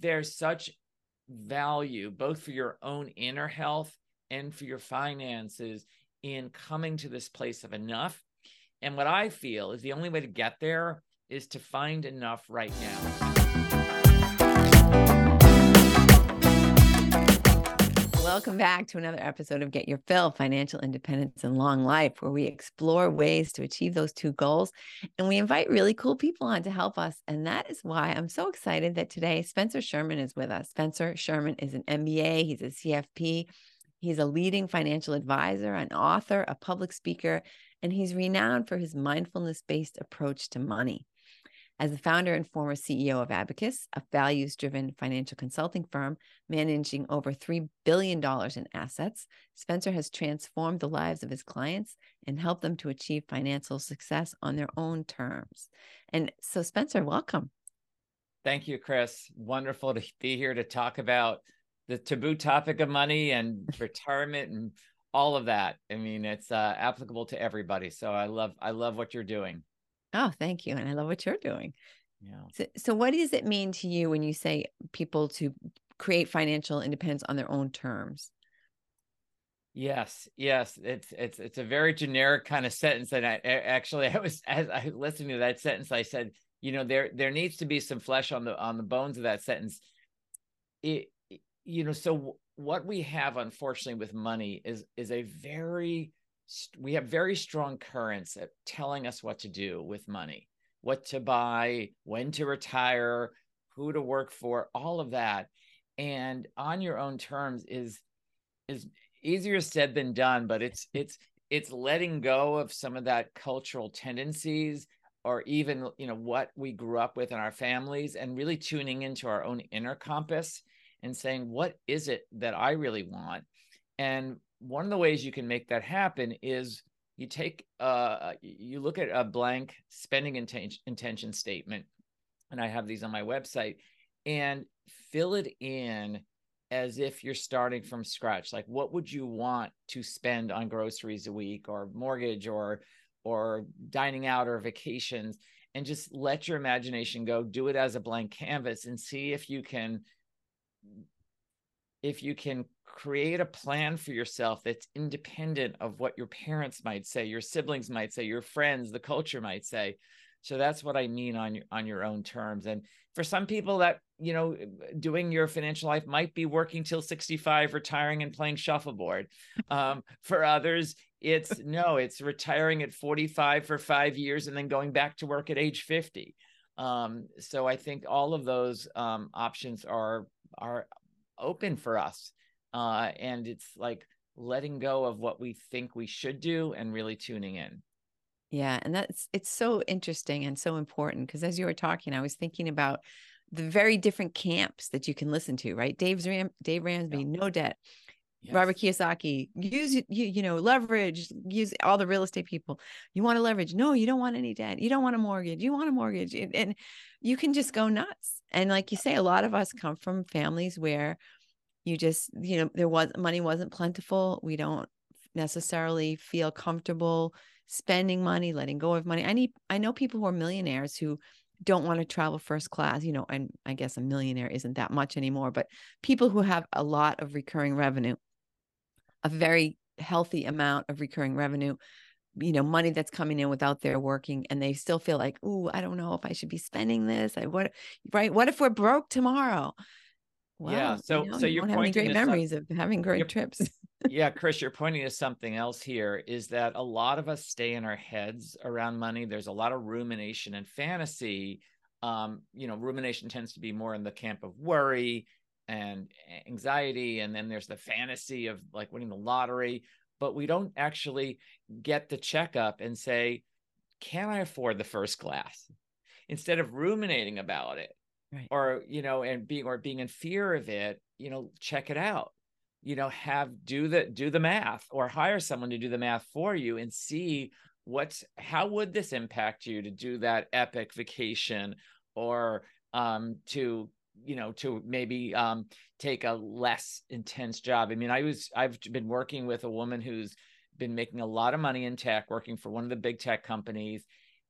there's such value both for your own inner health and for your finances in coming to this place of enough. And what I feel is the only way to get there is to find enough right now. Welcome back to another episode of Get Your Fill Financial Independence and Long Life, where we explore ways to achieve those two goals. And we invite really cool people on to help us. And that is why I'm so excited that today Spencer Sherman is with us. Spencer Sherman is an MBA, he's a CFP, he's a leading financial advisor, an author, a public speaker, and he's renowned for his mindfulness based approach to money. As the founder and former CEO of Abacus, a values driven financial consulting firm managing over $3 billion in assets, Spencer has transformed the lives of his clients and helped them to achieve financial success on their own terms. And so, Spencer, welcome. Thank you, Chris. Wonderful to be here to talk about the taboo topic of money and retirement and all of that. I mean, it's uh, applicable to everybody. So I love I love what you're doing. Oh, thank you. And I love what you're doing. Yeah. So, so what does it mean to you when you say people to create financial independence on their own terms? Yes, yes, it's it's it's a very generic kind of sentence. And I actually, I was as I listened to that sentence, I said, you know, there there needs to be some flesh on the on the bones of that sentence. It, you know, so what we have, unfortunately, with money is is a very we have very strong currents at telling us what to do with money, what to buy, when to retire, who to work for, all of that. And on your own terms is is easier said than done, but it's it's it's letting go of some of that cultural tendencies or even you know what we grew up with in our families and really tuning into our own inner compass and saying what is it that i really want and one of the ways you can make that happen is you take uh you look at a blank spending intention intention statement and i have these on my website and fill it in as if you're starting from scratch. Like what would you want to spend on groceries a week or mortgage or or dining out or vacations? And just let your imagination go do it as a blank canvas and see if you can if you can create a plan for yourself that's independent of what your parents might say, your siblings might say, your friends, the culture might say. So that's what I mean on your on your own terms. And for some people that, you know, doing your financial life might be working till 65, retiring and playing shuffleboard. Um, for others, it's no, it's retiring at 45 for five years and then going back to work at age 50. Um, so I think all of those um, options are are open for us uh, and it's like letting go of what we think we should do and really tuning in yeah and that's it's so interesting and so important because as you were talking i was thinking about the very different camps that you can listen to right dave's Ram- dave ramsey yeah. no debt Yes. Robert Kiyosaki, use you, you know, leverage, use all the real estate people. You want to leverage. No, you don't want any debt. You don't want a mortgage. You want a mortgage. And, and you can just go nuts. And like you say, a lot of us come from families where you just you know there was money wasn't plentiful. We don't necessarily feel comfortable spending money letting go of money. I need i know people who are millionaires who don't want to travel first class you know and i guess a millionaire isn't that much anymore but people who have a lot of recurring revenue a very healthy amount of recurring revenue you know money that's coming in without their working and they still feel like oh i don't know if i should be spending this i what right what if we're broke tomorrow Wow. Yeah. So, you know, so you're having great memories some, of having great trips. yeah, Chris, you're pointing to something else here is that a lot of us stay in our heads around money. There's a lot of rumination and fantasy. Um, you know, rumination tends to be more in the camp of worry and anxiety. And then there's the fantasy of like winning the lottery, but we don't actually get the checkup and say, can I afford the first class? Instead of ruminating about it, right. or you know and being or being in fear of it you know check it out you know have do the do the math or hire someone to do the math for you and see what's how would this impact you to do that epic vacation or um to you know to maybe um take a less intense job i mean i was i've been working with a woman who's been making a lot of money in tech working for one of the big tech companies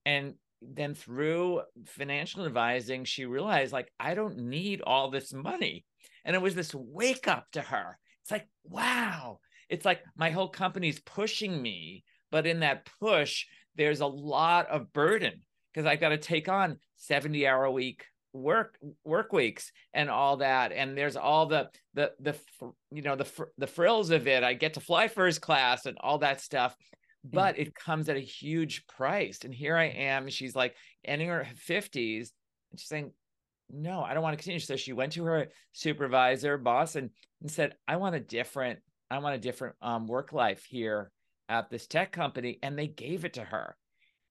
and then through financial advising, she realized like, I don't need all this money. And it was this wake up to her. It's like, wow. It's like my whole company's pushing me, but in that push, there's a lot of burden because i've got to take on 70 hour a week work work weeks and all that. And there's all the the the you know the the frills of it. I get to fly first class and all that stuff. But it comes at a huge price. And here i am. She's like ending her 50s and she's saying no i don't want to continue. So she went to her supervisor boss and, and said i want a different i want a different um, work life here at this tech company. And they gave it to her.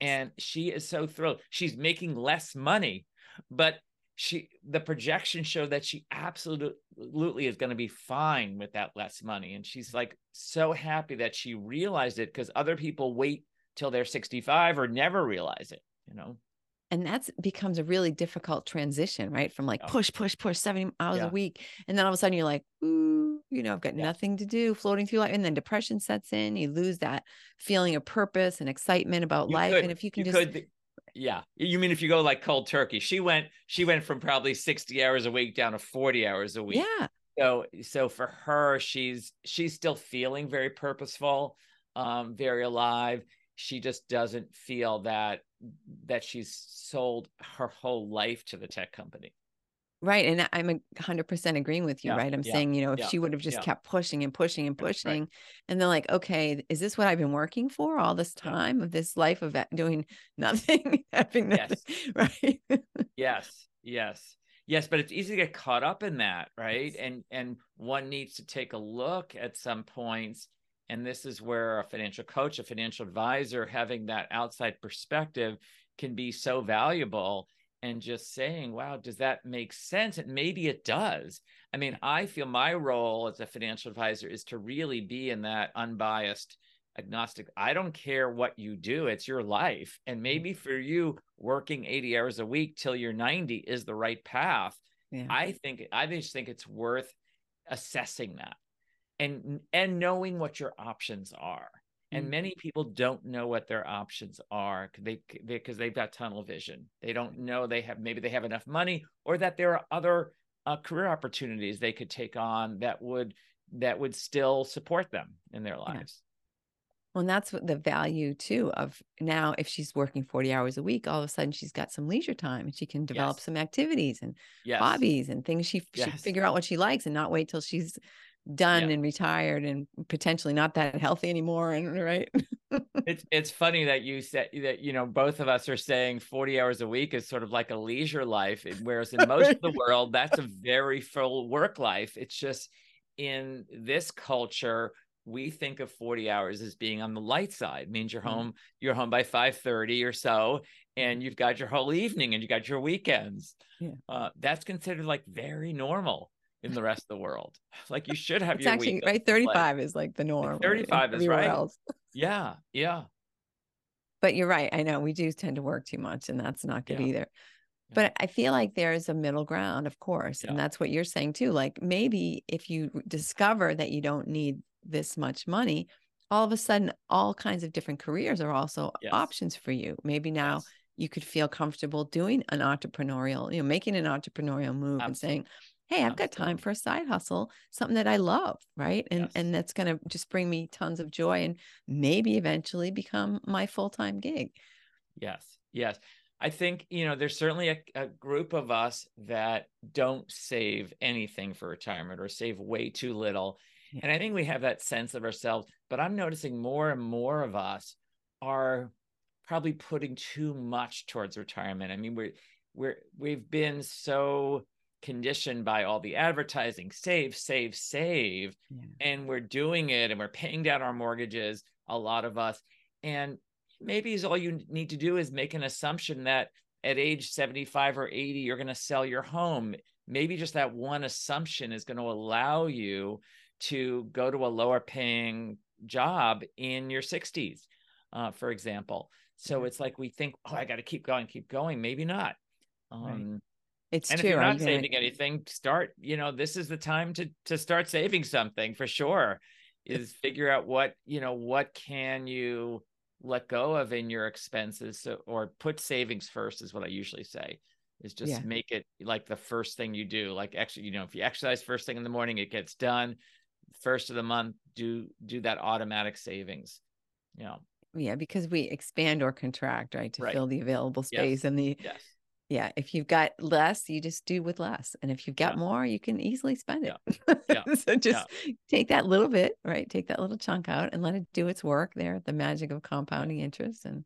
And she is so thrilled. She's making less money but she the projection showed that she absolutely is going to be fine with that less money and she's like so happy that she realized it because other people wait till they're 65 or never realize it you know and that's becomes a really difficult transition right from like oh. push push push 70 hours yeah. a week and then all of a sudden you're like ooh you know i've got yeah. nothing to do floating through life and then depression sets in you lose that feeling of purpose and excitement about you life could, and if you can you just could, yeah. You mean if you go like cold turkey? She went she went from probably 60 hours a week down to 40 hours a week. Yeah. So so for her she's she's still feeling very purposeful, um very alive. She just doesn't feel that that she's sold her whole life to the tech company. Right. And I'm a hundred percent agreeing with you, yeah, right? I'm yeah, saying, you know, if yeah, she would have just kept pushing and pushing and pushing, right. and they're like, okay, is this what I've been working for all this time of this life of doing nothing, having nothing, yes. right? yes, yes, yes. But it's easy to get caught up in that, right? Yes. And and one needs to take a look at some points. And this is where a financial coach, a financial advisor, having that outside perspective can be so valuable and just saying, wow, does that make sense? And maybe it does. I mean, I feel my role as a financial advisor is to really be in that unbiased, agnostic. I don't care what you do, it's your life. And mm-hmm. maybe for you, working 80 hours a week till you're 90 is the right path. Yeah. I think, I just think it's worth assessing that and and knowing what your options are and mm. many people don't know what their options are because they because they, have got tunnel vision they don't know they have maybe they have enough money or that there are other uh, career opportunities they could take on that would that would still support them in their lives well, and that's what the value too of now if she's working 40 hours a week, all of a sudden she's got some leisure time and she can develop yes. some activities and yes. hobbies and things she yes. she figure out what she likes and not wait till she's done yeah. and retired and potentially not that healthy anymore and right it's it's funny that you said that you know both of us are saying 40 hours a week is sort of like a leisure life whereas in most of the world that's a very full work life it's just in this culture we think of 40 hours as being on the light side it means you're mm-hmm. home you're home by 5:30 or so and mm-hmm. you've got your whole evening and you got your weekends yeah. uh, that's considered like very normal in the rest of the world. Like you should have it's your actually right. 35 like, is like the norm. Like 35 is right. Else. Yeah. Yeah. But you're right. I know we do tend to work too much and that's not good yeah. either. But I feel like there's a middle ground, of course. Yeah. And that's what you're saying too. Like maybe if you discover that you don't need this much money, all of a sudden, all kinds of different careers are also yes. options for you. Maybe now yes. you could feel comfortable doing an entrepreneurial, you know, making an entrepreneurial move Absolutely. and saying, hey i've got time for a side hustle something that i love right? And yes. and that's going to just bring me tons of joy and maybe eventually become my full-time gig. Yes yes. I think you know there's certainly a, a group of us that don't save anything for retirement or save way too little. Yeah. and i think we have that sense of ourselves but i'm noticing more and more of us are probably putting too much towards retirement. I mean we're we're we've been so conditioned by all the advertising save save save. Yeah. and we're doing it and we're paying down our mortgages a lot of us. And maybe is all you need to do is make an assumption that at age 75 or 80 you're going to sell your home. Maybe just that one assumption is going to allow you to go to a lower paying job in your 60s uh, for example. So it's like we think oh i got to keep going keep going. Maybe not. Um, right it's and true. if you're not saving anything, start, you know, this is the time to to start saving something for sure. Is figure out what, you know, what can you let go of in your expenses so, or put savings first is what I usually say is just yeah. make it like the first thing you do like actually you know if you exercise first thing in the morning it gets done first of the month do do that automatic savings you know yeah because we expand or contract right to right. fill the available space yes. and the yes yeah if you've got less you just do with less and if you've got yeah. more you can easily spend it yeah. yeah. so just take that little bit right take that little chunk out and let it do its work there the magic of compounding interest and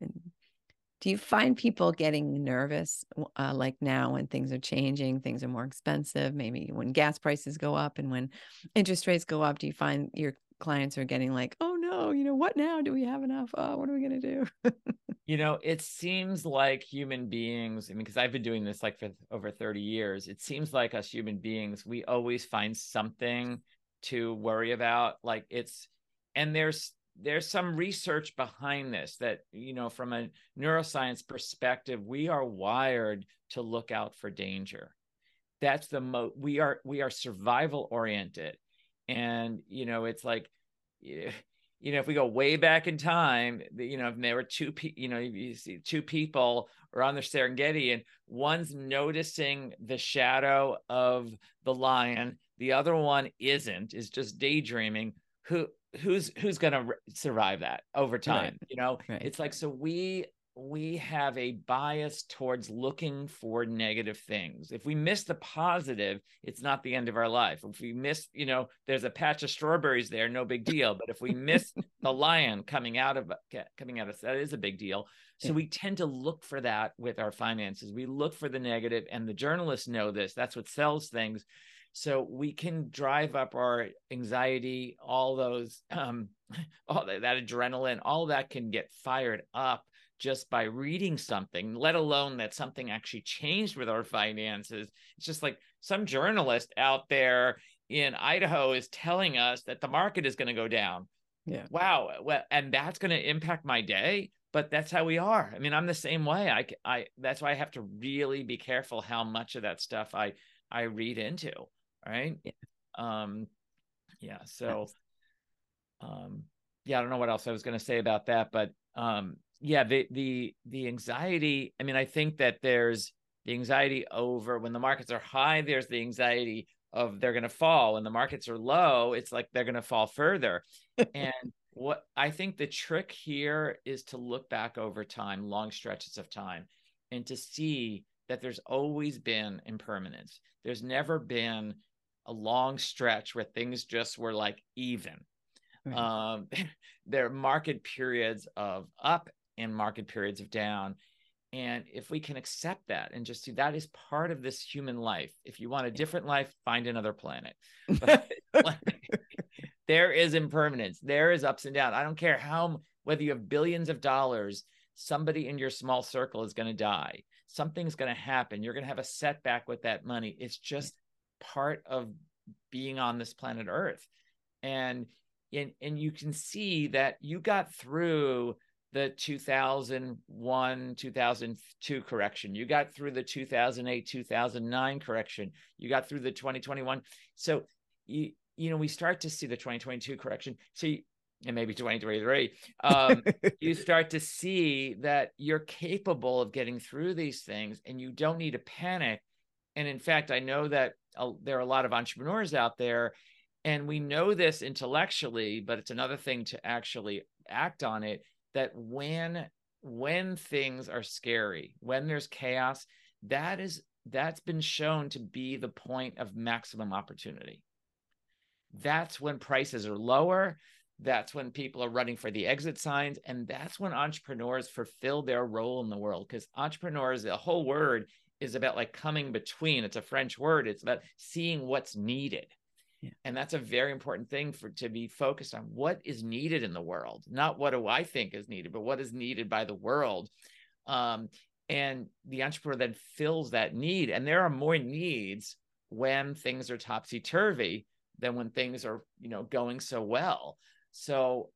and do you find people getting nervous uh, like now when things are changing things are more expensive maybe when gas prices go up and when interest rates go up do you find your clients are getting like oh no you know what now? Do we have enough? Oh what are we going to do? You know it seems like human beings i mean because i've been doing this like for over 30 years it seems like us human beings we always find something to worry about like it's and there's there's some research behind this that you know from a neuroscience perspective we are wired to look out for danger. That's the mo we are we are survival oriented and you know it's like you know if we go way back in time you know if there were two pe- you know you see two people are on the serengeti and one's noticing the shadow of the lion the other one isn't is just daydreaming who who's who's going to survive that over time right. you know right. it's like so we we have a bias towards looking for negative things. If we miss the positive it's not the end of our life. If we miss you know there's a patch of strawberries there no big deal. But if we miss the lion coming out of coming out of that is a big deal. So we tend to look for that with our finances. We look for the negative and the journalists know this. That's what sells things. So we can drive up our anxiety all those um all that, that adrenaline all that can get fired up just by reading something let alone that something actually changed with our finances. It's just like some journalist out there in idaho is telling us that the market is going to go down. Yeah. Wow well and that's going to impact my day but that's how we are. I mean i'm the same way. I i that's why i have to really be careful how much of that stuff i i read into right? Yeah. um yeah so um yeah i don't know what else i was going to say about that but um yeah the the the anxiety i mean i think that there's the anxiety over when the markets are high there's the anxiety of they're going to fall. When the markets are low it's like they're going to fall further. And what i think the trick here is to look back over time long stretches of time and to see that there's always been impermanence. There's never been a long stretch where things just were like even. Um, there are market periods of up and market periods of down. And if we can accept that and just see that is part of this human life. If you want a different life, find another planet. But there is impermanence. There is ups and downs. I don't care how whether you have billions of dollars, somebody in your small circle is going to die. Something's going to happen. You're going to have a setback with that money. It's just part of being on this planet Earth. And and, and you can see that you got through the 2001 2002 correction. You got through the 2008 2009 correction. You got through the 2021 so you you know we start to see the 2022 correction. So and maybe 2023 um, you start to see that you're capable of getting through these things and you don't need to panic. And in fact, I know that uh, there are a lot of entrepreneurs out there, and we know this intellectually, but it's another thing to actually act on it. That when when things are scary, when there's chaos, that is that's been shown to be the point of maximum opportunity. That's when prices are lower. That's when people are running for the exit signs. And that's when entrepreneurs fulfill their role in the world. Because entrepreneurs, the whole word is about like coming between. It's a French word. It's about seeing what's needed. Yeah. And that's a very important thing for to be focused on what is needed in the world, not what do I think is needed, but what is needed by the world. Um, and the entrepreneur then fills that need. And there are more needs when things are topsy turvy than when things are, you know, going so well. So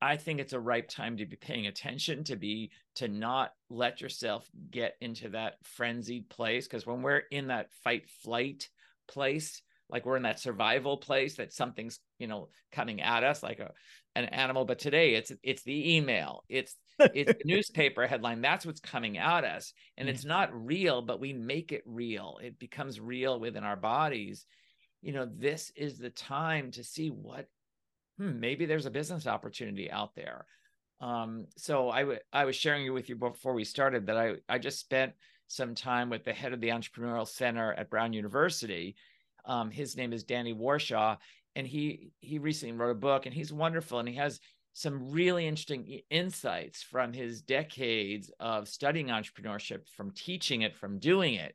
I think it's a ripe time to be paying attention, to be to not let yourself get into that frenzied place. Because when we're in that fight flight place, like we're in that survival place that something's you know coming at us like a an animal. But today it's it's the email it's it's the newspaper headline. That's what's coming at us. And it's not real but we make it real. It becomes real within our bodies. You know this is the time to see what hmm, maybe there's a business opportunity out there. Um, so I, w- I was sharing with you before we started that I, I just spent some time with the head of the entrepreneurial center at brown university um, his name is danny warshay and he he recently wrote a book and he's wonderful and he has some really interesting insights from his decades of studying entrepreneurship from teaching it from doing it.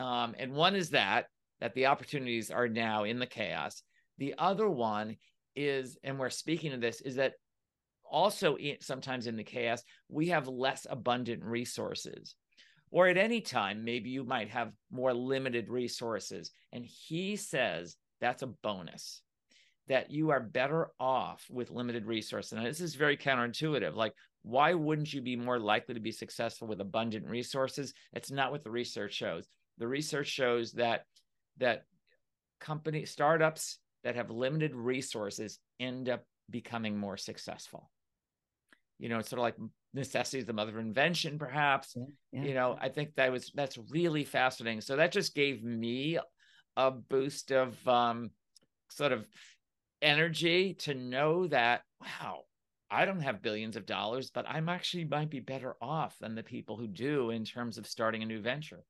Um, and one is that that the opportunities are now in the chaos. The other one is and we're speaking of this is that also sometimes in the chaos we have less abundant resources or at any time maybe you might have more limited resources. And he says that's a bonus that you are better off with limited resources. And this is very counterintuitive. Like why wouldn't you be more likely to be successful with abundant resources? It's not what the research shows. The research shows that that company startups that have limited resources end up becoming more successful. You know it's sort of like necessity is the mother of invention perhaps yeah, yeah. you know i think that was that's really fascinating so that just gave me a boost of um sort of energy to know that wow i don't have billions of dollars but i'm actually might be better off than the people who do in terms of starting a new venture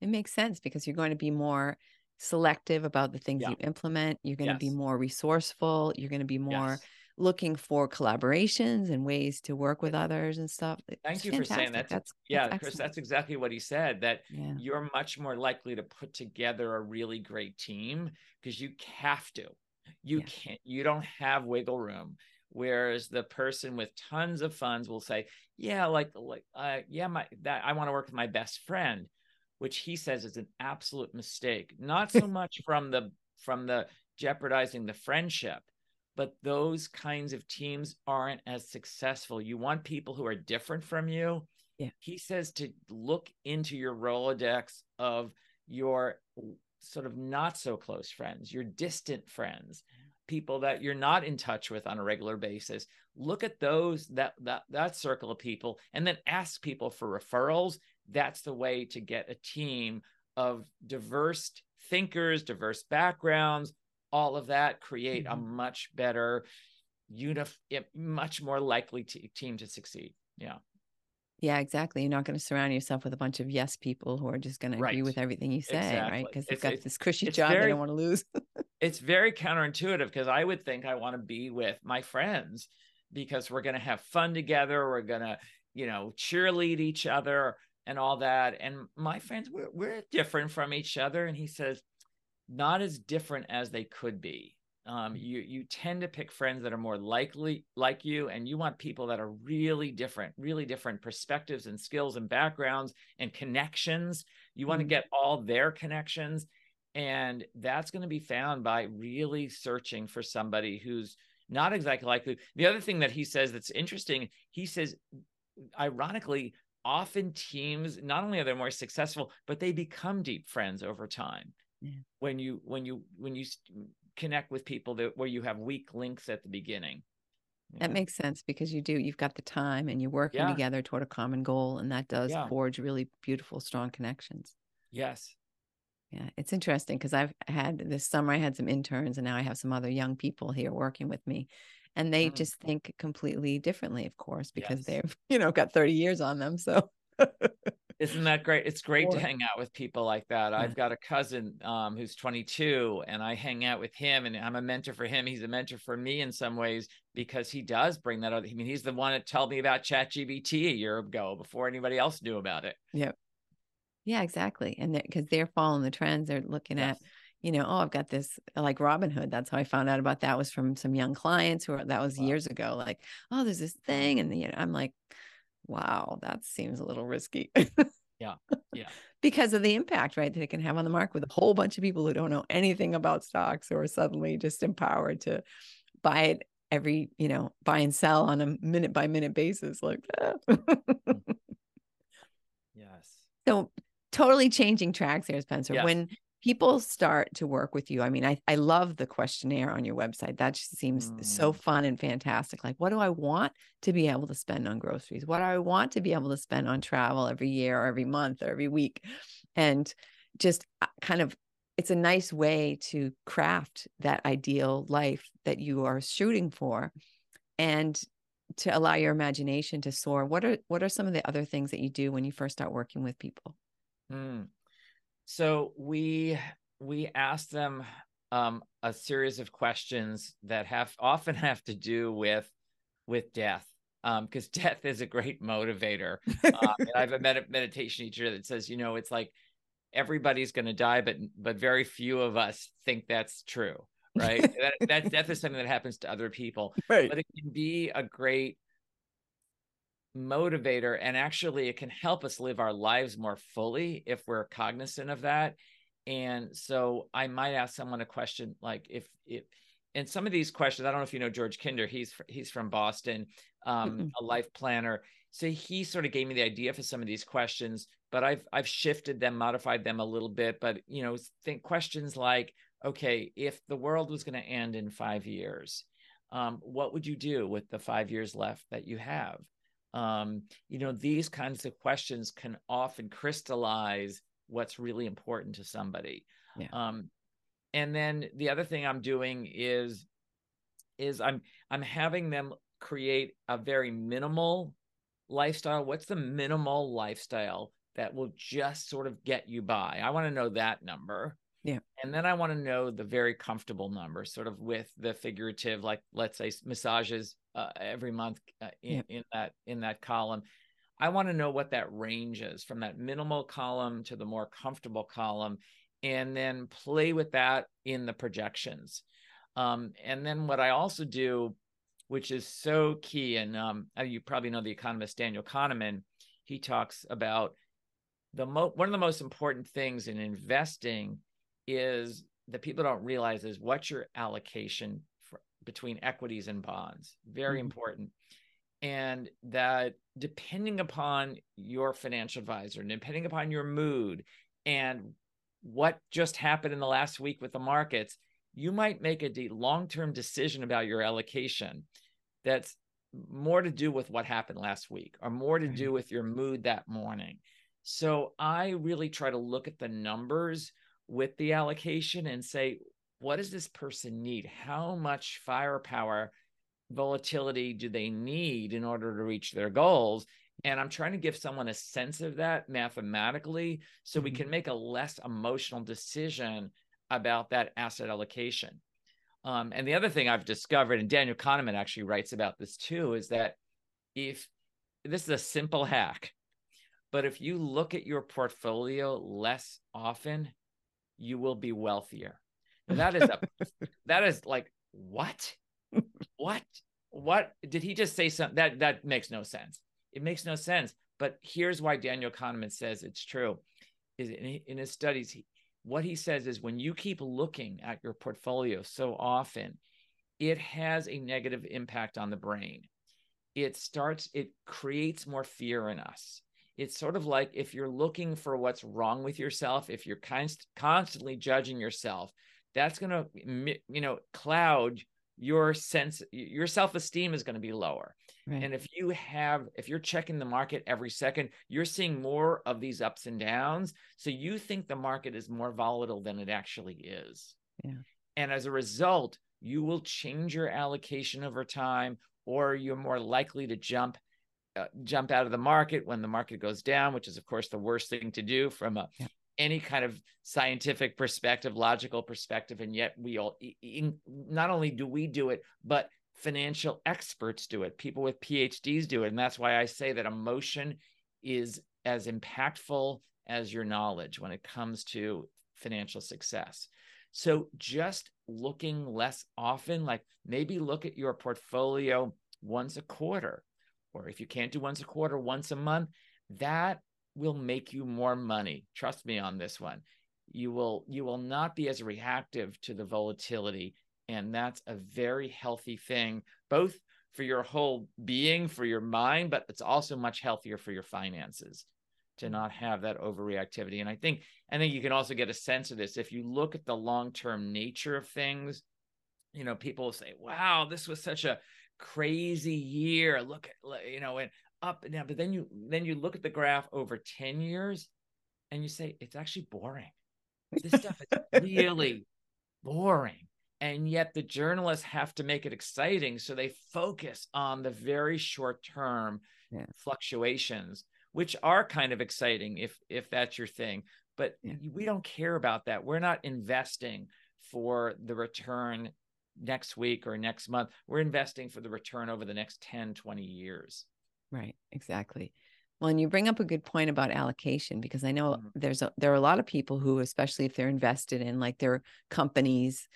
it makes sense because you're going to be more selective about the things yeah. you implement you're going yes. to be more resourceful you're going to be more yes looking for collaborations and ways to work with others and stuff. Thank you fantastic. for saying that. That's, yeah, that's Chris, that's exactly what he said. That yeah. you're much more likely to put together a really great team because you have to. You yeah. can't. You don't have wiggle room. Whereas the person with tons of funds will say, "Yeah, like, like, uh, yeah, my that I want to work with my best friend," which he says is an absolute mistake. Not so much from the from the jeopardizing the friendship but those kinds of teams aren't as successful. You want people who are different from you. Yeah. He says to look into your Rolodex of your sort of not so close friends, your distant friends, people that you're not in touch with on a regular basis. Look at those that that that circle of people and then ask people for referrals. That's the way to get a team of diverse thinkers, diverse backgrounds, all of that create mm-hmm. a much better unif much more likely to, team to succeed. Yeah. Yeah exactly. You're not going to surround yourself with a bunch of yes people who are just going right. to agree with everything you say exactly. right because they've got this cushy job very, they don't want to lose. it's very counterintuitive because i would think i want to be with my friends because we're going to have fun together we're going to you know cheerlead each other and all that. And my friends we're, we're different from each other. And he says not as different as they could be. Um, mm. you you tend to pick friends that are more likely like you, and you want people that are really different, really different perspectives and skills and backgrounds and connections. You want mm-hmm. to get all their connections, and that's going to be found by really searching for somebody who's not exactly like you. The other thing that he says that's interesting, he says, ironically, often teams not only are they more successful, but they become deep friends over time yeah. when you when you when you connect with people that where you have weak links at the beginning that makes sense because you do you've got the time and you're working yeah. together toward a common goal and that does yeah. forge really beautiful strong connections yes yeah it's interesting because i've had this summer i had some interns and now i have some other young people here working with me and they mm. just think completely differently of course because yes. they've you know got 30 years on them so isn't that great? It's great to hang out with people like that. I've got a cousin um, who's 22, and I hang out with him, and I'm a mentor for him. He's a mentor for me in some ways because he does bring that other. I mean, he's the one that told me about ChatGPT a year ago before anybody else knew about it. Yep. Yeah, exactly. And because they're, they're, following the trends, they're looking yes. at, you know, oh, I've got this like Robinhood. That's how I found out about that was from some young clients who are, that was wow. years ago. Like, oh, there's this thing, and you know, I'm like, wow, that seems a little risky. yeah. Yeah. because of the impact, right, that it can have on the market with a whole bunch of people who don't know anything about stocks or are suddenly just empowered to buy it every, you know, buy and sell on a minute by minute basis like that. Mm. Eh. yes. So totally changing tracks here, Spencer. Yes. When people start to work with you, I mean, I, I love the questionnaire on your website. That just seems mm. so fun and fantastic. Like, what do I want to be able to spend on groceries? What do I want to be able to spend on travel every year or every month or every week? And just uh, kind of it's a nice way to craft that ideal life that you are shooting for and to allow your imagination to soar what are what are some of the other things that you do when you first start working with people mm. So we we ask them um, a series of questions that have often have to do with with death because um, death is a great motivator. Um, i have a med- meditation teacher that says you know it's like everybody's going to die but but very few of us think that's true right? That, that death is something that happens to other people. Right. but it can be a great motivator and actually it can help us live our lives more fully if we're cognizant of that. And so i might ask someone a question like if if and some of these questions i don't know if you know george kinder he's he's from boston um, a life planner. So he sort of gave me the idea for some of these questions but i've i've shifted them modified them a little bit. But you know think questions like okay if the world was going to end in five years um, what would you do with the five years left that you have um, you know these kinds of questions can often crystallize what's really important to somebody. Yeah. um, and then the other thing i'm doing is is i'm i'm having them create a very minimal lifestyle. What's the minimal lifestyle that will just sort of get you by? I want to know that number. Yeah. And then i want to know the very comfortable number sort of with the figurative like let's say massages uh, every month uh, in, yeah. in that in that column i want to know what that range is from that minimal column to the more comfortable column and then play with that in the projections um, and then what i also do which is so key. And um, uh, you probably know the economist Daniel Kahneman. He talks about the mo- one of the most important things in investing is that people don't realize is what's your allocation between equities and bonds. Very mm-hmm. important. And that depending upon your financial advisor, depending upon your mood and what just happened in the last week with the markets, you might make a de- long-term decision about your allocation that's more to do with what happened last week or more to do with your mood that morning. So I really try to look at the numbers with the allocation and say, what does this person need? How much firepower, volatility do they need in order to reach their goals? And I'm trying to give someone a sense of that mathematically so we mm-hmm. can make a less emotional decision about that asset allocation. Um, and the other thing I've discovered, and Daniel Kahneman actually writes about this too, is that if this is a simple hack, but if you look at your portfolio less often, you will be wealthier. That is a that is like what? What? What did he just say something that that makes no sense? It makes no sense. But here's why Daniel Kahneman says it's true. Is in, in his studies, he, what he says is when you keep looking at your portfolio so often, it has a negative impact on the brain. It starts, it creates more fear in us. It's sort of like if you're looking for what's wrong with yourself, if you're const- constantly judging yourself, that's going to, you know, cloud your sense, your self esteem is going to be lower. Right. And if you have, if you're checking the market every second, you're seeing more of these ups and downs. So you think the market is more volatile than it actually is. Yeah. And as a result, you will change your allocation over time, or you're more likely to jump uh, jump out of the market when the market goes down, which is of course the worst thing to do from a yeah. Any kind of scientific perspective, logical perspective. And yet we all in, not only do we do it, but financial experts do it, people with PhDs do it. And that's why I say that emotion is as impactful as your knowledge when it comes to financial success. So just looking less often, like maybe look at your portfolio once a quarter, or if you can't do once a quarter, once a month, that will make you more money. Trust me on this one. You will you will not be as reactive to the volatility and that's a very healthy thing, both for your whole being, for your mind, but it's also much healthier for your finances. to mm. not have that overreactivity. And I think I think you can also get a sense of this if you look at the long-term nature of things. You know, people will say, "Wow, this was such a crazy year. Look at you know, and up and down." But then you then you look at the graph over 10 years and you say, "It's actually boring. This stuff is really boring." And yet the journalists have to make it exciting. So they focus on the very short term yeah. fluctuations which are kind of exciting if if that's your thing but yeah. we don't care about that we're not investing for the return next week or next month we're investing for the return over the next 10 20 years right exactly well and you bring up a good point about allocation because i know mm-hmm. there's a, there are a lot of people who especially if they're invested in like their companies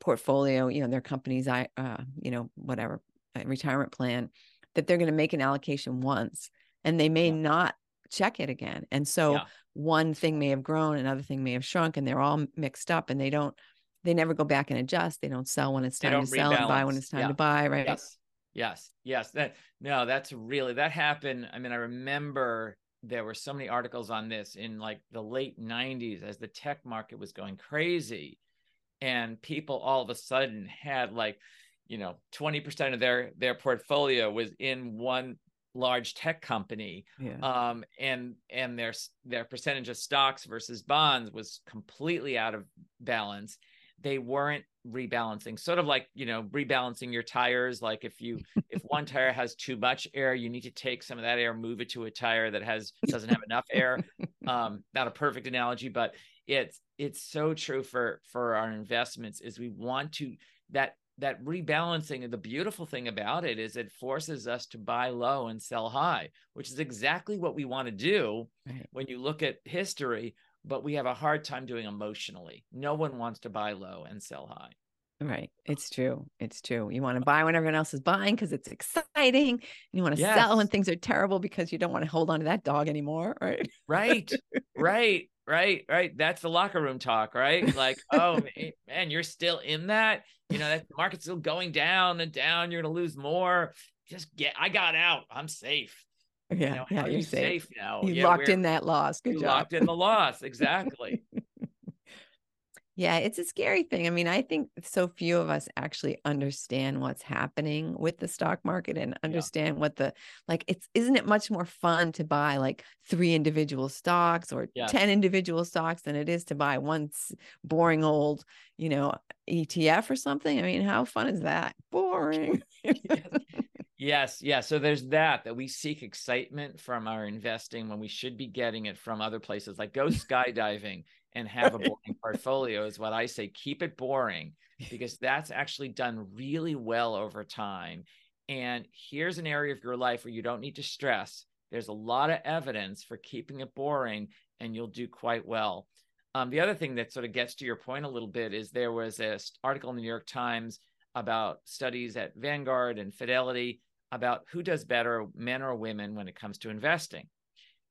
portfolio you know their companies i uh you know whatever retirement plan that they're going to make an allocation once and they may yeah. not check it again. And so yeah. one thing may have grown, another thing may have shrunk, and they're all mixed up and they don't, they never go back and adjust. They don't sell when it's time to sell and buy when it's time yeah. to buy. Right. Yes. Yes. Yes. That no, that's really that happened. I mean, I remember there were so many articles on this in like the late 90s as the tech market was going crazy. And people all of a sudden had like, you know, 20% of their their portfolio was in one large tech company yeah. um, and and their their percentage of stocks versus bonds was completely out of balance they weren't rebalancing sort of like you know rebalancing your tires. Like if you if one tire has too much air you need to take some of that air move it to a tire that has doesn't have enough air. Um not a perfect analogy but it's it's so true for for our investments is we want to that that rebalancing the beautiful thing about it is it forces us to buy low and sell high which is exactly what we want to do right. when you look at history but we have a hard time doing emotionally. No one wants to buy low and sell high. Right. It's true. It's true. You want to buy when everyone else is buying because it's exciting you want to yes. sell when things are terrible because you don't want to hold on to that dog anymore right? Right. Right. Right. Right. That's the locker room talk right? Like oh man you're still in that? You know that the market's still going down and down. You're gonna lose more. Just get i got out. I'm safe yeah you know, yeah you're you safe. safe. now you yeah, locked in that loss good job locked in the loss exactly Yeah, it's a scary thing. I mean, I think so few of us actually understand what's happening with the stock market and understand yeah. what the like it's isn't it much more fun to buy like three individual stocks or yes. 10 individual stocks than it is to buy one boring old, you know, ETF or something? I mean, how fun is that? Boring. Yes, yeah. So there's that that we seek excitement from our investing when we should be getting it from other places. Like go skydiving and have a boring portfolio is what I say. Keep it boring because that's actually done really well over time. And here's an area of your life where you don't need to stress. There's a lot of evidence for keeping it boring, and you'll do quite well. Um, the other thing that sort of gets to your point a little bit is there was an article in the New York Times about studies at Vanguard and Fidelity about who does better, men or women, when it comes to investing.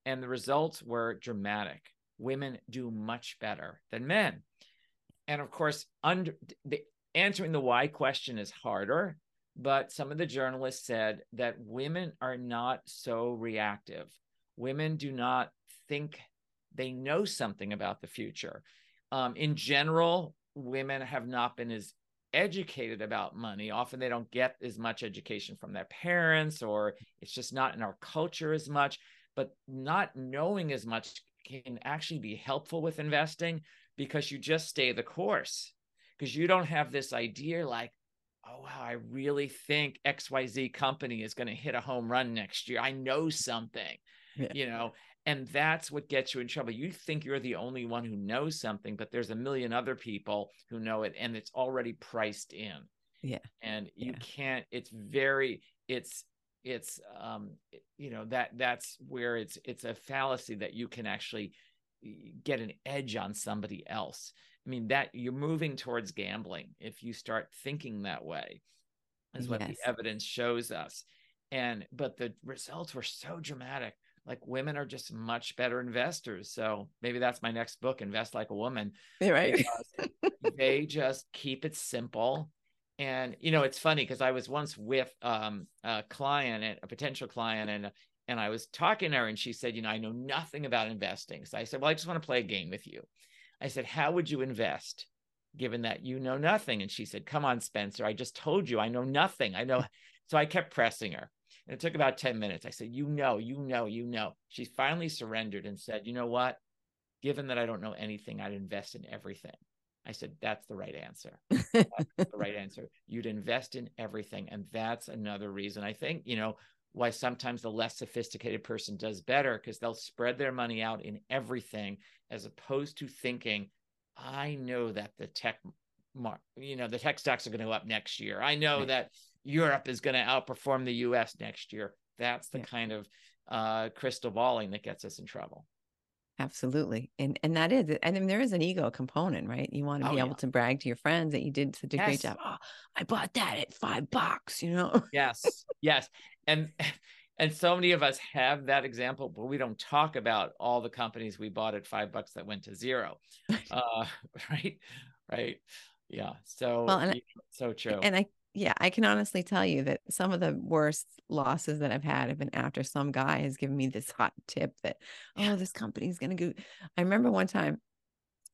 And the results were dramatic women do much better than men. And of course, under the answering the why question is harder, but some of the journalists said that women are not so reactive. Women do not think they know something about the future. Um, in general, women have not been as educated about money. Often they don't get as much education from their parents, or it's just not in our culture as much. But not knowing as much can actually be helpful with investing because you just stay the course because you don't have this idea like oh wow i really think xyz company is going to hit a home run next year i know something yeah. you know and that's what gets you in trouble. You think you're the only one who knows something but there's a million other people who know it and it's already priced in. Yeah. And you yeah. can't it's very it's it's um you know that that's where it's it's a fallacy that you can actually get an edge on somebody else. I mean that you're moving towards gambling if you start thinking that way is what yes. the evidence shows us. And but the results were so dramatic like women are just much better investors so maybe that's my next book invest like a woman right they just keep it simple and you know, it's funny because I was once with um, a client, a potential client, and and I was talking to her and she said, you know, I know nothing about investing. So I said, well, I just want to play a game with you. I said, how would you invest given that you know nothing? And she said, come on, Spencer. I just told you I know nothing. I know. So I kept pressing her. And it took about 10 minutes. I said, You know, you know, you know. She finally surrendered and said, You know what? Given that I don't know anything, I'd invest in everything. I said, That's the right answer. That's the right answer. You'd invest in everything. And that's another reason I think, you know, why sometimes the less sophisticated person does better because they'll spread their money out in everything as opposed to thinking, I know that the tech you know, the tech stocks are going to go up next year. I know right. that Europe is going to outperform the US next year. That's the yeah. kind of uh, crystal balling that gets us in trouble. Absolutely. And and that is and then there is an ego component, right? You want to be oh, able yeah. to brag to your friends that you did such a yes. great job. Oh, I bought that at five bucks, you know? yes. Yes. And and so many of us have that example, but we don't talk about all the companies we bought at five bucks that went to zero. uh, right. Right. Yeah. So well, and, so true. And I yeah, I can honestly tell you that some of the worst losses that I've had have been after some guy has given me this hot tip that, oh, this company's going to go. I remember one time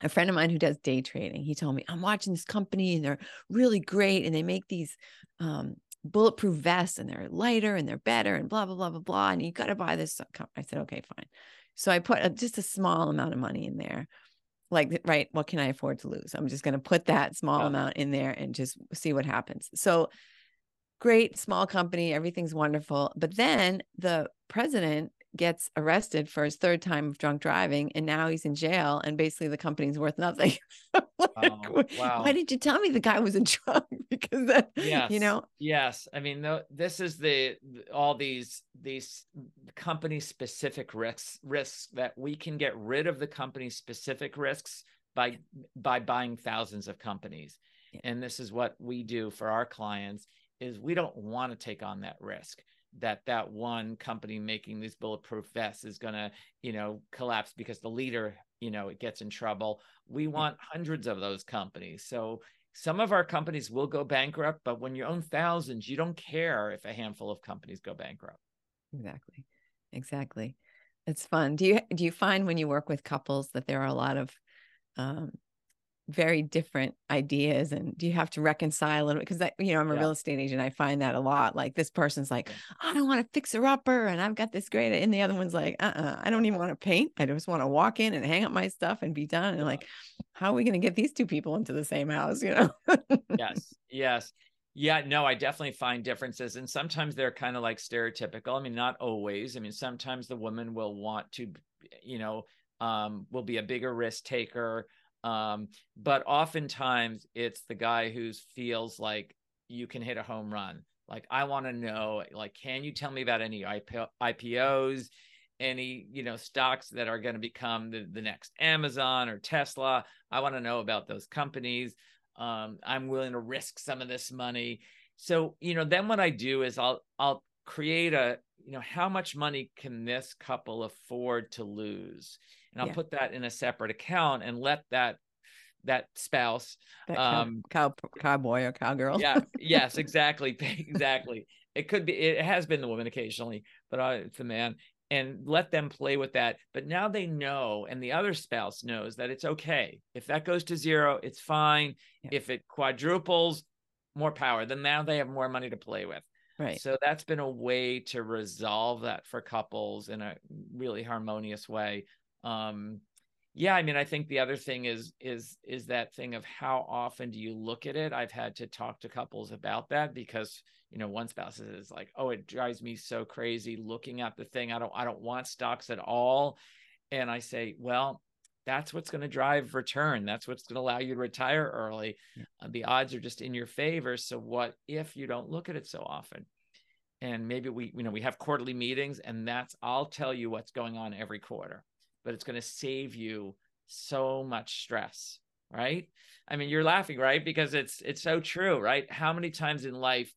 a friend of mine who does day trading, he told me, I'm watching this company and they're really great and they make these um, bulletproof vests and they're lighter and they're better and blah, blah, blah, blah, blah. And you got to buy this. I said, okay, fine. So I put a, just a small amount of money in there like right what can i afford to lose i'm just going to put that small yeah. amount in there and just see what happens so great small company everything's wonderful but then the president gets arrested for his third time of drunk driving and now he's in jail and basically the company's worth nothing like, oh, wow. wow. why did you tell me the guy was a drunk because that yes. you know yes i mean the, this is the all these these company specific risks risks that we can get rid of the company specific risks by by buying thousands of companies yeah. and this is what we do for our clients is we don't want to take on that risk that that one company making these bulletproof vests is going to you know collapse because the leader you know it gets in trouble. We want hundreds of those companies. So some of our companies will go bankrupt but when you own thousands you don't care if a handful of companies go bankrupt. Exactly. Exactly. It's fun. Do you do you find when you work with couples that there are a lot of um, very different ideas and do you have to reconcile it because you know i'm a yeah. real estate agent i find that a lot like this person's like i don't want to fix her upper and i've got this great and the other one's like uh-uh i don't even want to paint i just want to walk in and hang up my stuff and be done and like how are we going to get these two people into the same house? You know? Yes yes. Yeah no i definitely find differences and sometimes they're kind of like stereotypical i mean not always i mean sometimes the woman will want to you know um will be a bigger risk taker um, but oftentimes it's the guy who feels like you can hit a home run. Like I want to know, like, can you tell me about any IPOs, any you know stocks that are going to become the, the next Amazon or Tesla? I want to know about those companies. Um, I'm willing to risk some of this money. So you know, then what I do is I'll I'll create a you know how much money can this couple afford to lose? And I'll yeah. put that in a separate account and let that that spouse that um cow, cowboy or cowgirl. Yeah yes exactly exactly. It could be it has been the woman occasionally but uh, it's the man and let them play with that. But now they know and the other spouse knows that it's okay. If that goes to zero it's fine. Yeah. if it quadruples more power. Then now they have more money to play with right. So that's been a way to resolve that for couples in a really harmonious way. Um yeah i mean i think the other thing is is is that thing of how often do you look at it? I've had to talk to couples about that because you know one spouse is like oh it drives me so crazy looking at the thing. I don't i don't want stocks at all. And i say well that's what's going to drive return that's what's going to allow you to retire early yeah. uh, the odds are just in your favor so what if you don't look at it so often? And maybe we you know we have quarterly meetings and that's i'll tell you what's going on every quarter but it's going to save you so much stress right? I mean you're laughing right? Because it's it's so true right? How many times in life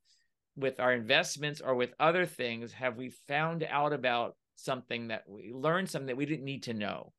with our investments or with other things have we found out about something that we learned something that we didn't need to know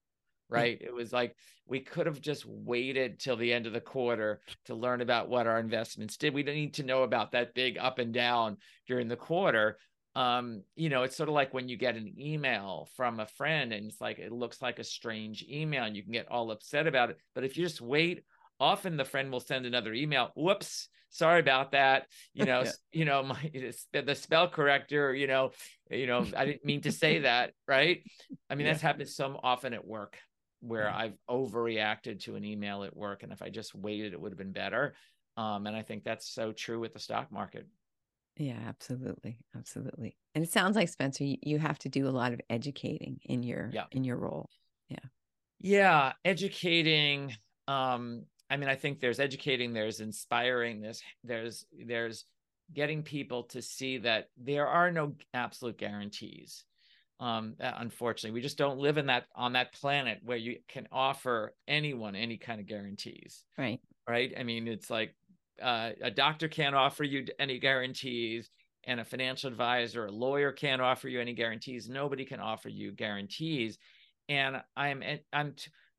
right? It was like we could have just waited till the end of the quarter to learn about what our investments did. We didn't need to know about that big up and down during the quarter. Um you know it's sort of like when you get an email from a friend and it's like it looks like a strange email and you can get all upset about it. But if you just wait often the friend will send another email whoops sorry about that. You know yeah. you know my the spell corrector you know you know i didn't mean to say that right? I mean yeah. that's happened so often at work where yeah. i've overreacted to an email at work and if i just waited it would have been better um, and i think that's so true with the stock market yeah, absolutely. Absolutely. And it sounds like Spencer, you, you have to do a lot of educating in your yeah. in your role. Yeah. Yeah, educating um I mean I think there's educating, there's inspiring, there's there's there's getting people to see that there are no absolute guarantees. Um unfortunately, we just don't live in that on that planet where you can offer anyone any kind of guarantees. Right. Right? I mean, it's like uh, a doctor can't offer you any guarantees and a financial advisor a lawyer can't offer you any guarantees nobody can offer you guarantees and i'm i'm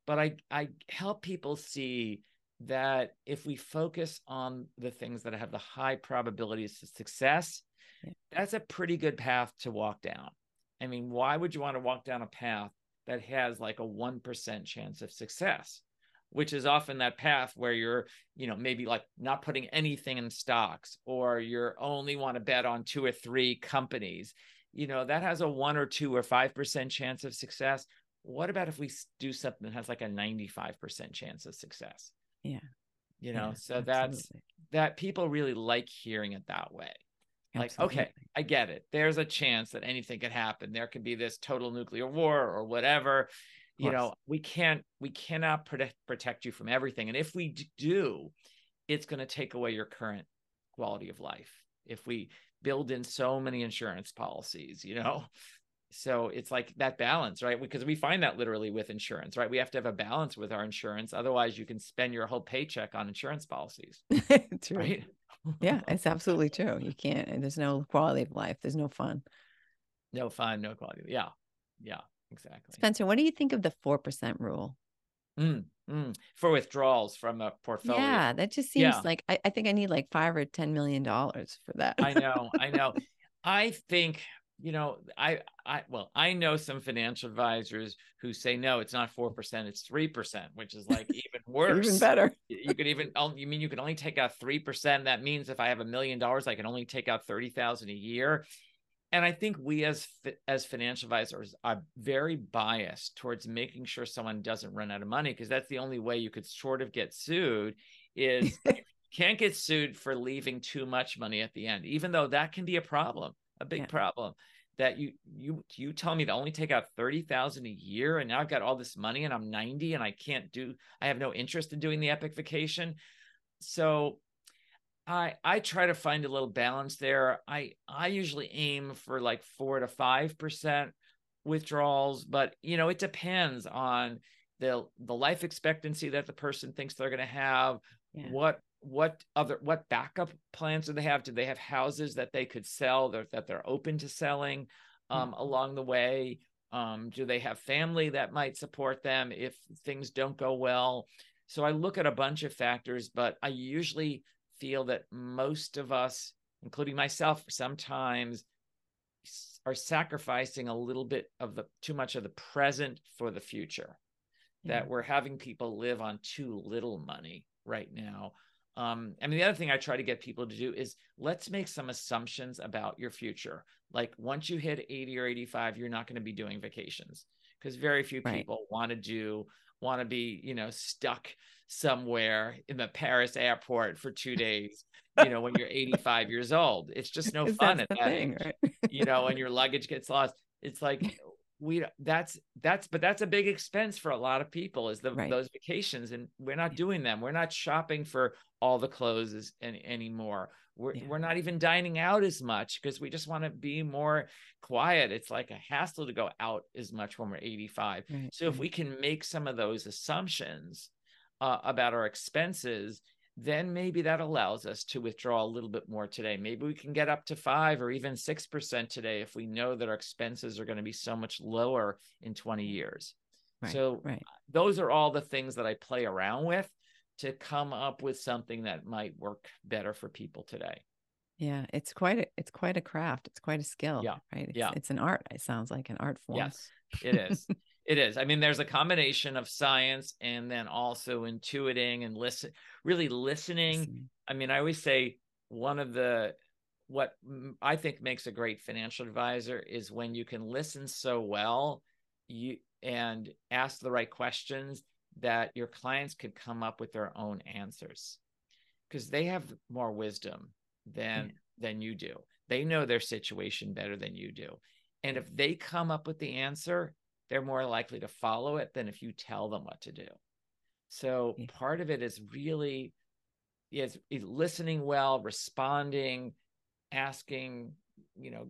but i i help people see that if we focus on the things that have the high probabilities of success yeah. that's a pretty good path to walk down i mean why would you want to walk down a path that has like a 1% chance of success which is often that path where you're, you know, maybe like not putting anything in stocks or you're only want to bet on two or three companies. You know, that has a one or two or 5% chance of success. What about if we do something that has like a 95% chance of success? Yeah. You know, yeah, so absolutely. that's that people really like hearing it that way. Like, absolutely. okay, I get it. There's a chance that anything could happen. There could be this total nuclear war or whatever you know we can't we cannot protect protect you from everything and if we do it's going to take away your current quality of life if we build in so many insurance policies you know so it's like that balance right because we find that literally with insurance right we have to have a balance with our insurance otherwise you can spend your whole paycheck on insurance policies right? Yeah it's absolutely true you can't there's no quality of life there's no fun no fun no quality yeah yeah exactly. Spencer, what do you think of the 4% rule? Mm, mm. For withdrawals from a portfolio. Yeah, that just seems yeah. like I, I think I need like five or ten million dollars for that. I know, I know. I think you know, I, I, well, I know some financial advisors who say no, it's not four percent, it's three percent, which is like even worse, even better. You could even, you mean you can only take out three percent? That means if I have a million dollars, I can only take out thirty thousand a year and I think we as as financial advisors are very biased towards making sure someone doesn't run out of money because that's the only way you could sort of get sued is can't get sued for leaving too much money at the end, even though that can be a problem, a big yeah. problem. That you you you tell me to only take out thirty thousand a year, and now I've got all this money, and I'm ninety, and I can't do. I have no interest in doing the epic vacation. So I I try to find a little balance there. I I usually aim for like four to five percent withdrawals, but you know it depends on the the life expectancy that the person thinks they're going to have. Yeah. What what other what backup plans do they have? Do they have houses that they could sell that that they're open to selling um, mm-hmm. along the way? Um, do they have family that might support them if things don't go well? So I look at a bunch of factors, but I usually feel that most of us, including myself, sometimes are sacrificing a little bit of the too much of the present for the future. That we're having people live on too little money right now. Um, I mean, the other thing I try to get people to do is let's make some assumptions about your future. Like once you hit 80 or 85, you're not going to be doing vacations because very few right. people want to do want to be, you know, stuck somewhere in the Paris airport for two days, you know, when you're 85 years old. It's just no fun at that thing, age, right? you know, and your luggage gets lost. It's like we that's that's but that's a big expense for a lot of people is the right. those vacations and we're not doing them we're not shopping for all the clothes any, anymore we're, yeah. we're not even dining out as much because we just want to be more quiet it's like a hassle to go out as much when we're 85 right. so if we can make some of those assumptions uh, about our expenses then maybe that allows us to withdraw a little bit more today. Maybe we can get up to five or even 6% today if we know that our expenses are going to be so much lower in 20 mm-hmm. years. Right, so, right. those are all the things that I play around with to come up with something that might work better for people today. Yeah, it's quite a it's quite a craft. It's quite a skill. Yeah. Right. It's, yeah. It's an art. It sounds like an art form. Yes, it is. it is. I mean, there's a combination of science and then also intuiting and listen, really listening. Listening. I mean, I always say one of the what I think makes a great financial advisor is when you can listen so well, you and ask the right questions that your clients could come up with their own answers because they have more wisdom than yeah. than you do. They know their situation better than you do. And if they come up with the answer, they're more likely to follow it than if you tell them what to do. So yeah. part of it is really is, is listening well, responding, asking, you know,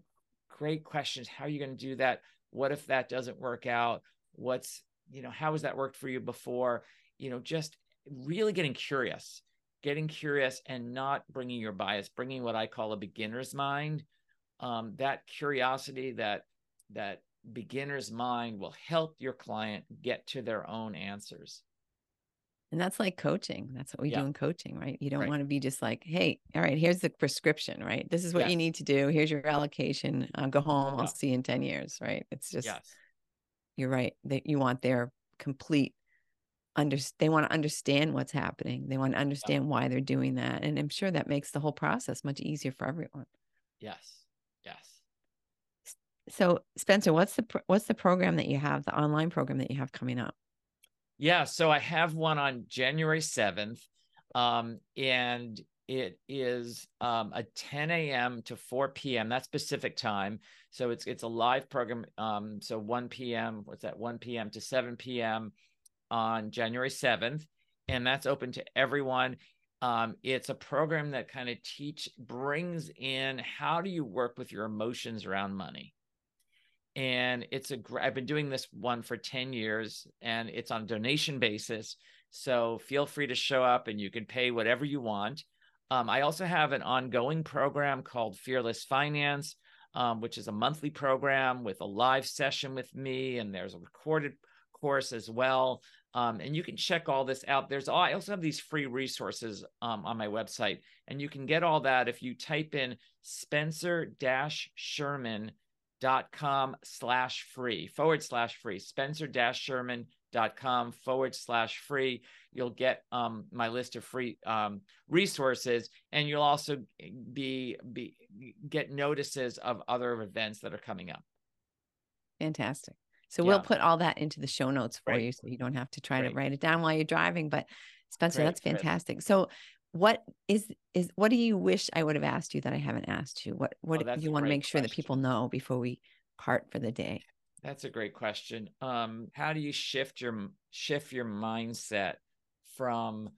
great questions. How are you going to do that? What if that doesn't work out? What's, you know, how has that worked for you before? You know, just really getting curious, getting curious and not bringing your bias, bringing what I call a beginner's mind. Um, that curiosity, that, that beginner's mind will help your client get to their own answers. And that's like coaching. That's what we Yeah. do in coaching, right? You don't Right. want to be just like, hey, all right, here's the prescription, right? This is what you need to do. Here's your allocation. Uh, go home. Yeah. I'll see you in 10 years, right? It's just, Yes. you're right. That you want their complete under they want to understand what's happening. They want to understand why they're doing that. And I'm sure that makes the whole process much easier for everyone. Yes. Yes. So Spencer, what's the what's the program that you have, the online program that you have coming up? Yeah, so I have one on January 7th. Um, and it is um, a 10 a.m. to 4 p.m. That's Pacific time. So it's it's a live program. Um, so 1 p.m. What's that? 1 p.m. to 7 p.m. on January 7th, and that's open to everyone. Um, it's a program that kind of teach brings in how do you work with your emotions around money and it's a i've been doing this one for 10 years and it's on a donation basis. So feel free to show up and you can pay whatever you want. Um, i also have an ongoing program called fearless finance um, which is a monthly program with a live session with me and there's a recorded course as well. Um, and you can check all this out. There's all, i also have these free resources um, on my website and you can get all that if you type in spencer sherman dot com slash free forward slash free spencer dash sherman dot com forward slash free you'll get um, my list of free um, resources and you'll also be be get notices of other events that are coming up Fantastic. So Yeah. we'll put all that into the show notes for Great. you so you don't have to try Great. to write it down while you're driving. But Spencer, Great, that's great. fantastic. So what is is what do you wish I would have asked you that I haven't asked you? What what Oh, do you want to make sure that people know before we part for the day? That's a great question. Um, how do you shift your shift your mindset from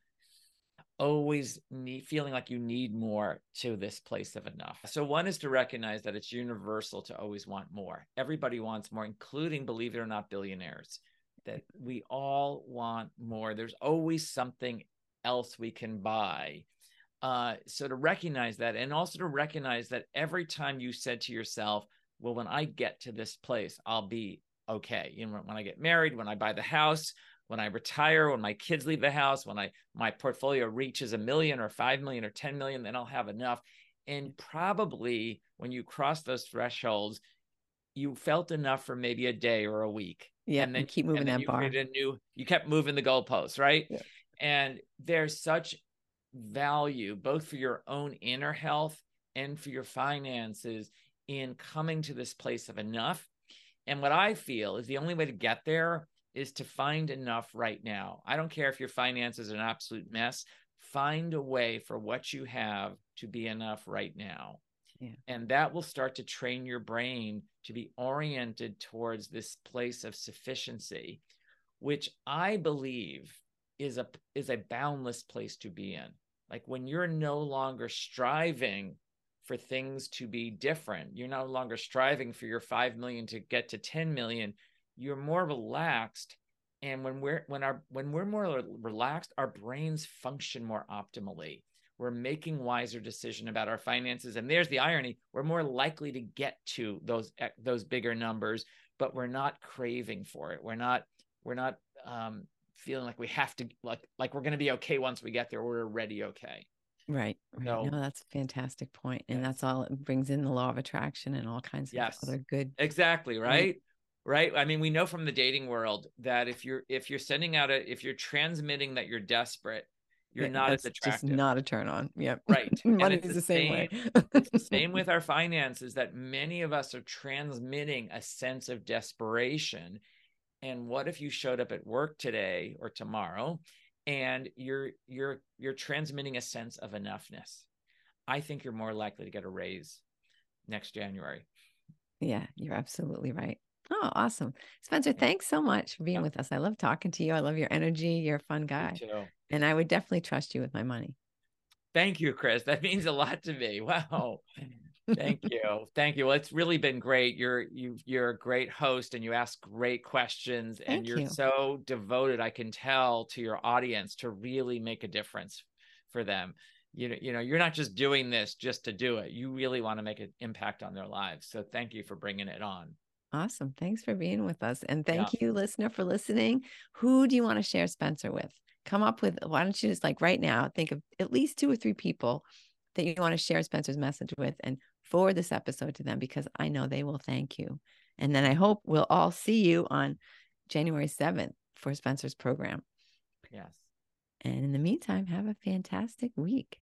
always need, feeling like you need more to this place of enough? So one is to recognize that it's universal to always want more. Everybody wants more, including, believe it or not, billionaires. That we all want more. There's always something else we can buy. Uh, so to recognize that, and also to recognize that every time you said to yourself, well, when I get to this place, I'll be okay. You know, when I get married, when I buy the house, when I retire, when my kids leave the house, when I my portfolio reaches a million or five million or 10 million, then I'll have enough. And probably when you cross those thresholds, you felt enough for maybe a day or a week. Yeah, and then keep moving and that you bar. a new, you kept moving the goalposts, right? Yeah. And there's such value both for your own inner health and for your finances in coming to this place of enough. And what I feel is the only way to get there is to find enough right now. I don't care if your finances are an absolute mess, find a way for what you have to be enough right now. Yeah. And that will start to train your brain to be oriented towards this place of sufficiency, which I believe is a is a boundless place to be in. Like when you're no longer striving for things to be different, you're no longer striving for your 5 million to get to 10 million, you're more relaxed. And when we're when our when we're more relaxed, our brains function more optimally. We're making wiser decision about our finances. And there's the irony we're more likely to get to those eh, those bigger numbers but we're not craving for it. We're not we're not um, feeling like we have to like like we're going to be okay once we get there we're already okay Right. right. So- no, that's a fantastic point. And Yes. that's all it brings in the law of attraction and all kinds Yes. of other good. Exactly, right? Right. I mean, we know from the dating world that if you're if you're sending out a if you're transmitting that you're desperate, you're Yeah, not as attractive. Just not a turn on. Yep. Right. And Money's it's the, same, way. it's the same with our finances that many of us are transmitting a sense of desperation. And what if you showed up at work today or tomorrow and you're you're you're transmitting a sense of enoughness? I think you're more likely to get a raise next January. Yeah, you're absolutely right. Oh, awesome. Spencer, thanks so much for being Yeah. with us. I love talking to you. I love your energy. You're a fun guy. And I would definitely trust you with my money. Thank you, Chris. That means a lot to me. Wow. Thank you. Thank you. Well, it's really been great. You're you you're a great host and you ask great questions and you're you. so devoted, I can tell, to your audience to really make a difference for them. You know, you know, you're not just doing this just to do it. You really want to make an impact on their lives. So thank you for bringing it on. Awesome. Thanks for being with us. And thank you, listener, for listening. Who do you want to share Spencer with? Come up with, why don't you just like right now, think of at least two or three people that you want to share Spencer's message with and forward this episode to them because I know they will thank you. And then I hope we'll all see you on January 7th for Spencer's program. Yes. And in the meantime, have a fantastic week.